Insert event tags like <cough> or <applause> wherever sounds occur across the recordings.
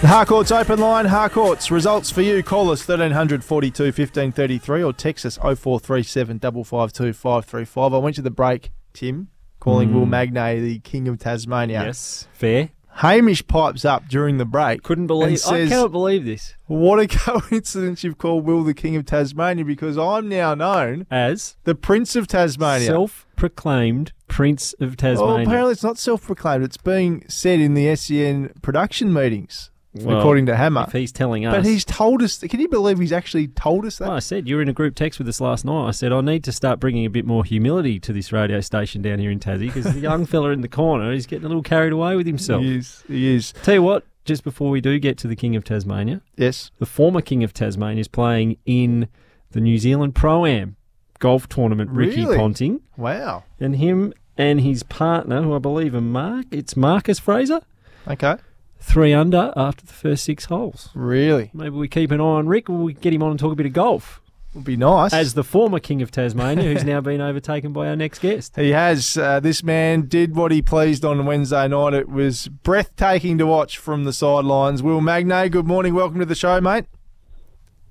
The Harcourts open line. Harcourts results for you. Call us 1300 42 1533 or text us 0437 552 535. I went to the break, Tim, calling Will hmm. Magnay the King of Tasmania. Yes, fair. Hamish pipes up during the break. Couldn't believe. says, I cannot believe this. What a <laughs> coincidence you've called Will the King of Tasmania because I'm now known As the Prince of Tasmania. self-proclaimed Prince of Tasmania. well, apparently it's not self-proclaimed. It's being said in the SEN production meetings, Well, according to Hammer. if he's telling us. But he's told us. Can you believe he's actually told us that? Well, I said you were in a group text with us last night. I said I need to start bringing a bit more humility to this radio station down here in Tassie because the young <laughs> fella in the corner is getting a little carried away with himself. He is. He is. Tell you what, just before we do get to the King of Tasmania, Yes. the former King of Tasmania is playing in the New Zealand Pro Am golf tournament. Ricky Really? Ponting Wow. and him and his partner, who I believe are Mark. It's Marcus Fraser. Okay. Three under after the first six holes. Really? Maybe we keep an eye on Rick, or we get him on and talk a bit of golf. Would be nice. As the former King of Tasmania, who's now been overtaken by our next guest. he has. Uh, this man did what he pleased on Wednesday night. It was breathtaking to watch from the sidelines. Will Magnay, good morning. Welcome to the show, mate.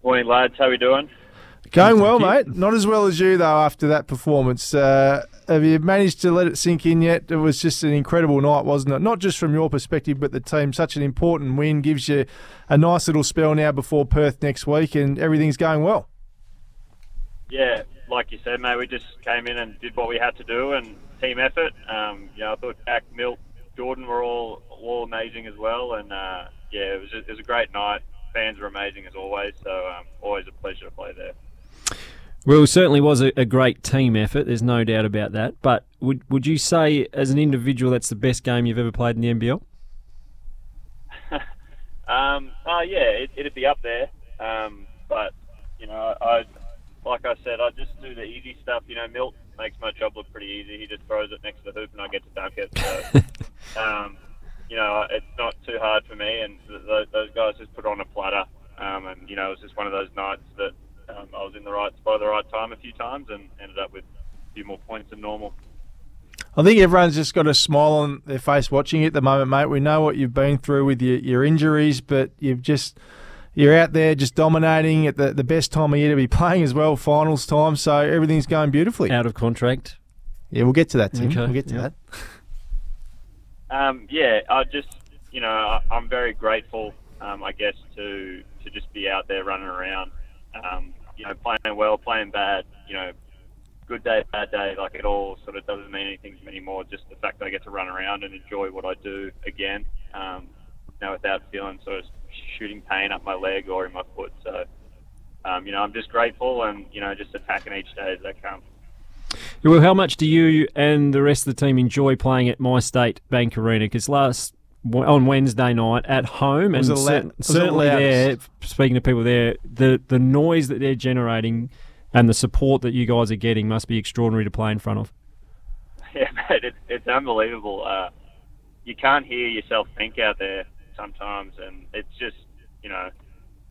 Morning, lads. How are we doing? Going well, you. mate. Not as well as you, though, after that performance. Uh, have you managed to let it sink in yet? It was just an incredible night, wasn't it? Not just from your perspective, but the team. Such an important win gives you a nice little spell now before Perth next week, and everything's going well. Yeah, like you said, mate, we just came in and did what we had to do and team effort. Um, you know, I thought Jack, Milt, Jordan were all all amazing as well, and uh, yeah, it was a, it was a great night. Fans were amazing as always, so um, always a pleasure to play there. Well, it certainly was a, a great team effort. There's no doubt about that. But would would you say, as an individual, that's the best game you've ever played in the NBL? <laughs> Um, oh yeah, it, it'd be up there. Um, but you know, I like I said, I just do the easy stuff. You know, Milt makes my job look pretty easy. He just throws it next to the hoop, and I get to dunk it. So, <laughs> um, you know, it's not too hard for me. And th- those guys just put on a platter. Um, and you know, it was just one of those nights that um, I was in the right spot at the right time a few times, and ended up with a few more points than normal. I think everyone's just got a smile on their face watching you at the moment, mate. We know what you've been through with your, your injuries, but you've just you're out there just dominating at the, the best time of year to be <laughs> playing as well, finals time. So everything's going beautifully. Out of contract. Yeah, we'll get to that, Tim. Okay, We'll get to yep. that. <laughs> Um, yeah, I just, you know, I, I'm very grateful, um, I guess, to to just be out there running around, um, you know, playing well, playing bad, you know, good day, bad day, like it all sort of doesn't mean anything to me anymore. Just the fact that I get to run around and enjoy what I do again, um, you know, without feeling sort of shooting pain up my leg or in my foot. So, um, you know, I'm just grateful and you know, just attacking each day as they come. Well, how much do you and the rest of the team enjoy playing at My State Bank Arena? Because last on Wednesday night at home, and it cer- loud- was it certainly there, speaking to people there, the the noise that they're generating and the support that you guys are getting must be extraordinary to play in front of. <laughs> Yeah, mate, it, it's unbelievable. Uh, you can't hear yourself think out there sometimes, and it's just, you know,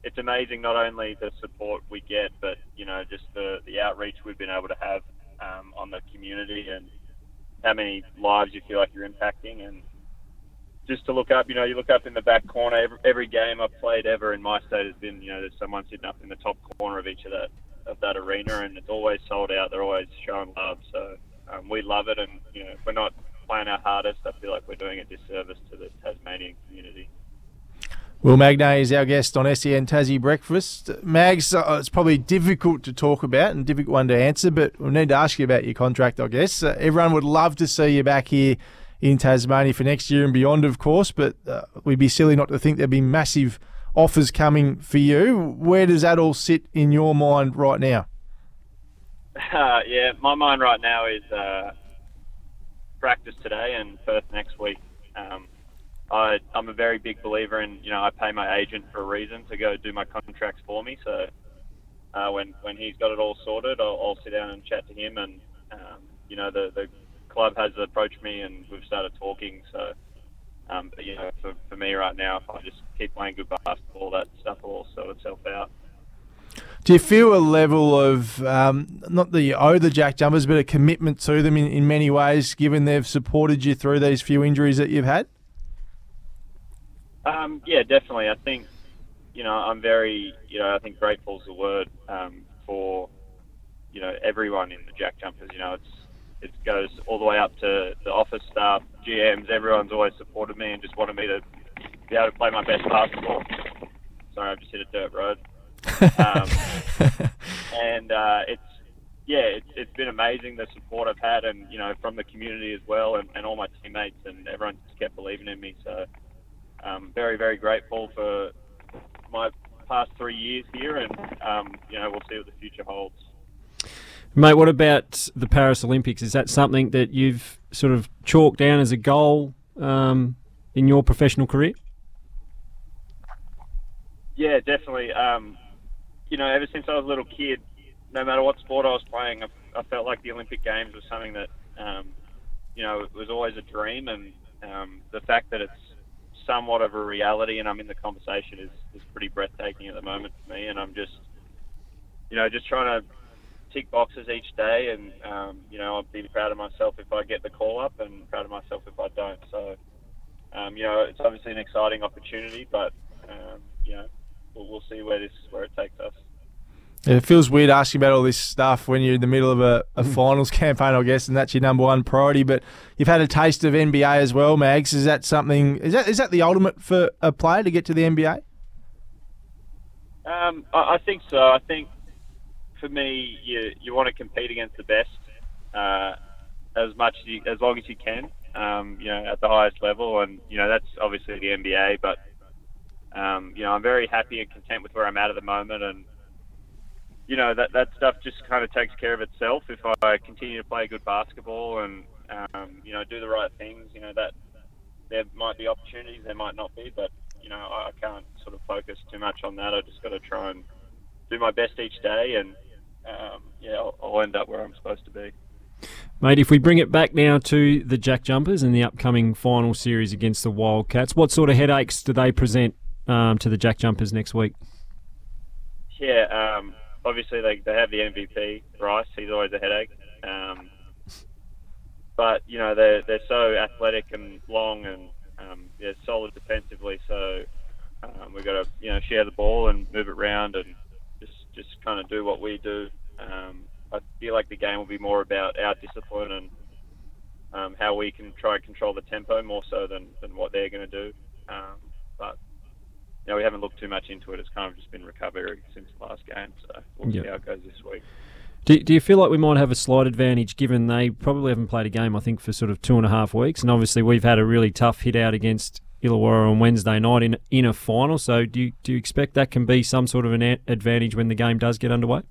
it's amazing not only the support we get, but you know, just the the outreach we've been able to have um, on the community and how many lives you feel like you're impacting, and just to look up, you know, you look up in the back corner. Every, every game I've played ever in my state has been, you know, there's someone sitting up in the top corner of each of that of that arena, and it's always sold out. They're always showing love, so um, we love it. And you know, if we're not playing our hardest, I feel like we're doing a disservice to the Tasmanian community. Will Magnay is our guest on SEN Tassie Breakfast. Mags, uh, it's probably difficult to talk about and difficult one to answer, but we need to ask you about your contract, I guess. Uh, everyone would love to see you back here in Tasmania for next year and beyond, of course, but uh, we'd be silly not to think there'd be massive offers coming for you. Where does that all sit in your mind right now? Uh, <laughs> yeah, my mind right now is uh, practice today and Perth next week. Um, I, I'm a very big believer in, you know, I pay my agent for a reason to go do my contracts for me. So uh, when when he's got it all sorted, I'll, I'll sit down and chat to him. And um, you know, the the club has approached me and we've started talking. So um, but, you know, for, for me right now, if I just keep playing good basketball, that stuff will all sort itself out. Do you feel a level of, um, not that you owe the Jack Jumpers, but a commitment to them in, in many ways, given they've supported you through these few injuries that you've had? Um, yeah, definitely. I think you know I'm very you know I think grateful is the word um, for you know everyone in the Jack Jumpers. You know it's it goes all the way up to the office staff, GMs. Everyone's always supported me and just wanted me to be able to play my best basketball. Sorry, I've just hit a dirt road. Um, <laughs> and uh, it's yeah, it's, it's been amazing the support I've had, and you know from the community as well, and, and all my teammates, and everyone just kept believing in me. So um, very very grateful for my past three years here, and um, you know we'll see what the future holds. Mate, what about the Paris Olympics? Is that something that you've sort of chalked down as a goal um, in your professional career? Yeah, definitely. Um, you know, ever since I was a little kid, no matter what sport I was playing, I, I felt like the Olympic Games was something that, um, you know, it was always a dream. And um, the fact that it's somewhat of a reality and I'm in the conversation is, is pretty breathtaking at the moment for me. And I'm just, you know, just trying to tick boxes each day. And, um, you know, I'll be proud of myself if I get the call up and proud of myself if I don't. So, um, you know, it's obviously an exciting opportunity, but, um, you know, we'll, we'll see where this where it takes us. Yeah, it feels weird asking about all this stuff when you're in the middle of a, a finals <laughs> campaign, I guess, and that's your number one priority. But you've had a taste of NBA as well, Mags. Is that something? Is that is that the ultimate for a player to get to the NBA? Um, I, I think so. I think for me, you you want to compete against the best uh, as much as, you, as long as you can. Um, you know, at the highest level, and you know that's obviously the NBA. But um, you know, I'm very happy and content with where I'm at at the moment, and you know that that stuff just kind of takes care of itself if I continue to play good basketball and um, you know do the right things. You know that there might be opportunities, there might not be, but you know I can't sort of focus too much on that. I just got to try and do my best each day, and um, yeah, I'll, I'll end up where I'm supposed to be. Mate, if we bring it back now to the Jack Jumpers and the upcoming final series against the Wildcats, what sort of headaches do they present um, to the Jack Jumpers next week? Yeah, um, obviously they, they have the MVP, Bryce. He's always a headache. Um, but you know they're they're so athletic and long and um, they're solid defensively. So um, we've got to you know share the ball and move it around and just kind of do what we do. Um, I feel like the game will be more about our discipline and um, how we can try and control the tempo more so than, than what they're going to do. Um, but you know, we haven't looked too much into it. It's kind of just been recovery since the last game, so we'll Yep. see how it goes this week. Do, do you feel like we might have a slight advantage given they probably haven't played a game, I think, for sort of two and a half weeks? And obviously, we've had a really tough hit out against Illawarra on Wednesday night in, in a final. So, do you, do you expect that can be some sort of an a- advantage when the game does get underway?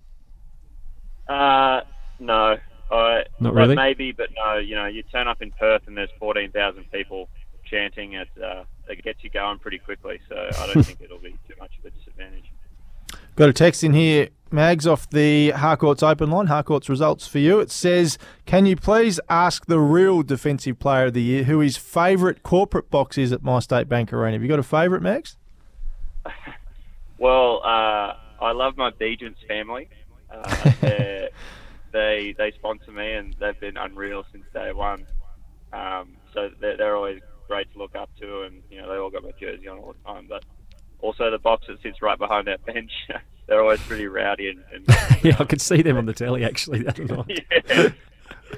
Uh, no, I Not but really? Maybe, but no. You know, you turn up in Perth and there's 14,000 people chanting. It uh, it gets you going pretty quickly. So I don't <laughs> think it'll be too much of a disadvantage. Got a text in here, Mags, off the Harcourt's open line. Harcourt's results for you. It says, "Can you please ask the real defensive player of the year who his favourite corporate box is at My State Bank Arena? Have you got a favourite, Mags?" <laughs> Well, uh, I love my Beejans family. Uh, <laughs> they they sponsor me and they've been unreal since day one. Um, so they're, they're always great to look up to, and you know they all got my jersey on all the time. But also the box that sits right behind that bench, <laughs> they're always pretty rowdy and. and <laughs> yeah, I could see them on the telly actually the other <laughs> night. yeah.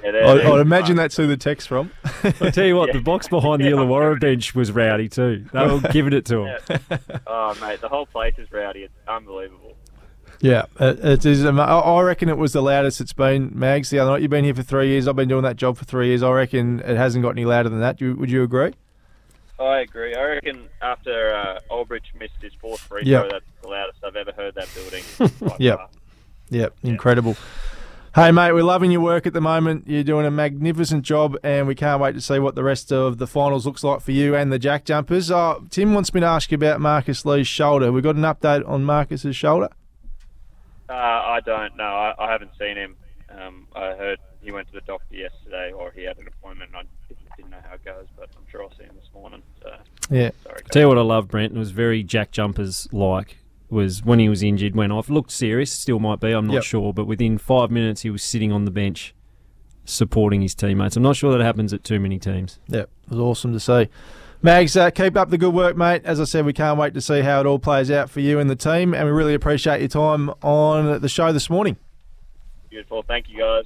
Yeah, they're- I, they're I'd imagine fun. that's who the text from. I tell you what, the <laughs> box behind the Yeah, Illawarra bench was rowdy too. They were giving it to him. Yeah. Oh mate, the whole place is rowdy. It's unbelievable. Yeah, it, it is. um, I I reckon it was the loudest it's been, Mags. The other night, you've been here for three years. I've been doing that job for three years. I reckon it hasn't got any louder than that. Would you agree? I agree. I reckon after uh, missed his fourth free Yep. throw, that's the loudest I've ever heard that building. <laughs> Yep. far. Yep, incredible. Hey, mate, we're loving your work at the moment. You're doing a magnificent job, and we can't wait to see what the rest of the finals looks like for you and the Jack Jumpers. Uh, Tim wants me to ask you about Marcus Lee's shoulder. We got an update on Marcus's shoulder. Uh, I don't know. I, I haven't seen him. Um, I heard he went to the doctor yesterday, or he had an appointment. And I how it goes, but I'm sure I'll see him this morning. So Yeah, sorry. Tell you what I love, Brent, it was very Jack Jumpers like. Was when he was injured, went off, looked serious, still might be, I'm not Yep. sure, but within five minutes he was sitting on the bench supporting his teammates. I'm not sure that happens at too many teams. yeah, it was awesome to see. Mags, uh, keep up the good work, mate. As I said, we can't wait to see how it all plays out for you and the team, and we really appreciate your time on the show this morning. Beautiful. Thank you, guys.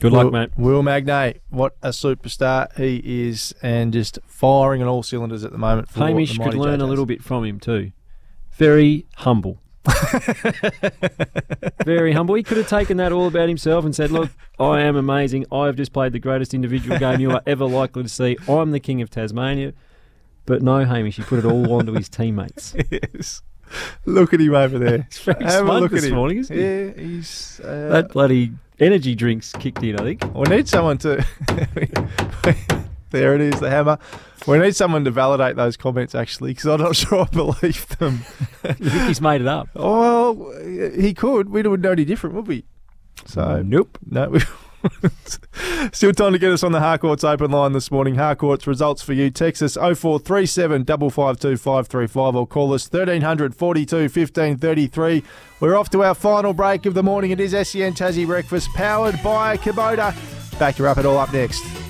Good Will, luck, mate. Will Magnay, what a superstar he is, and just firing on all cylinders at the moment. For Hamish could learn a little bit from him too. Very humble. <laughs> Very humble. He could have taken that all about himself and said, Look, I am amazing. I have just played the greatest individual game you are ever likely to see. I'm the king of Tasmania. But no, Hamish, he put it all onto his teammates. <laughs> yes. Look at him over there. <laughs> He's very Have a look this at him. morning, isn't he? Yeah, he's. Uh, That bloody energy drinks kicked in, I think. we need someone to. <laughs> there it is, the hammer. We need someone to validate those comments actually, because I'm not <laughs> sure I believe them. You think he's made it up? Oh, well, he could. We wouldn't know any different, would we? So nope. no. We Still time to get us on the Harcourts open line this morning. Harcourts results for you. Texas us 0437 552 535 or call us 1300 42 1533. We're off to our final break of the morning. It is SEN Tassie Breakfast powered by Kubota. Back you up it all up next.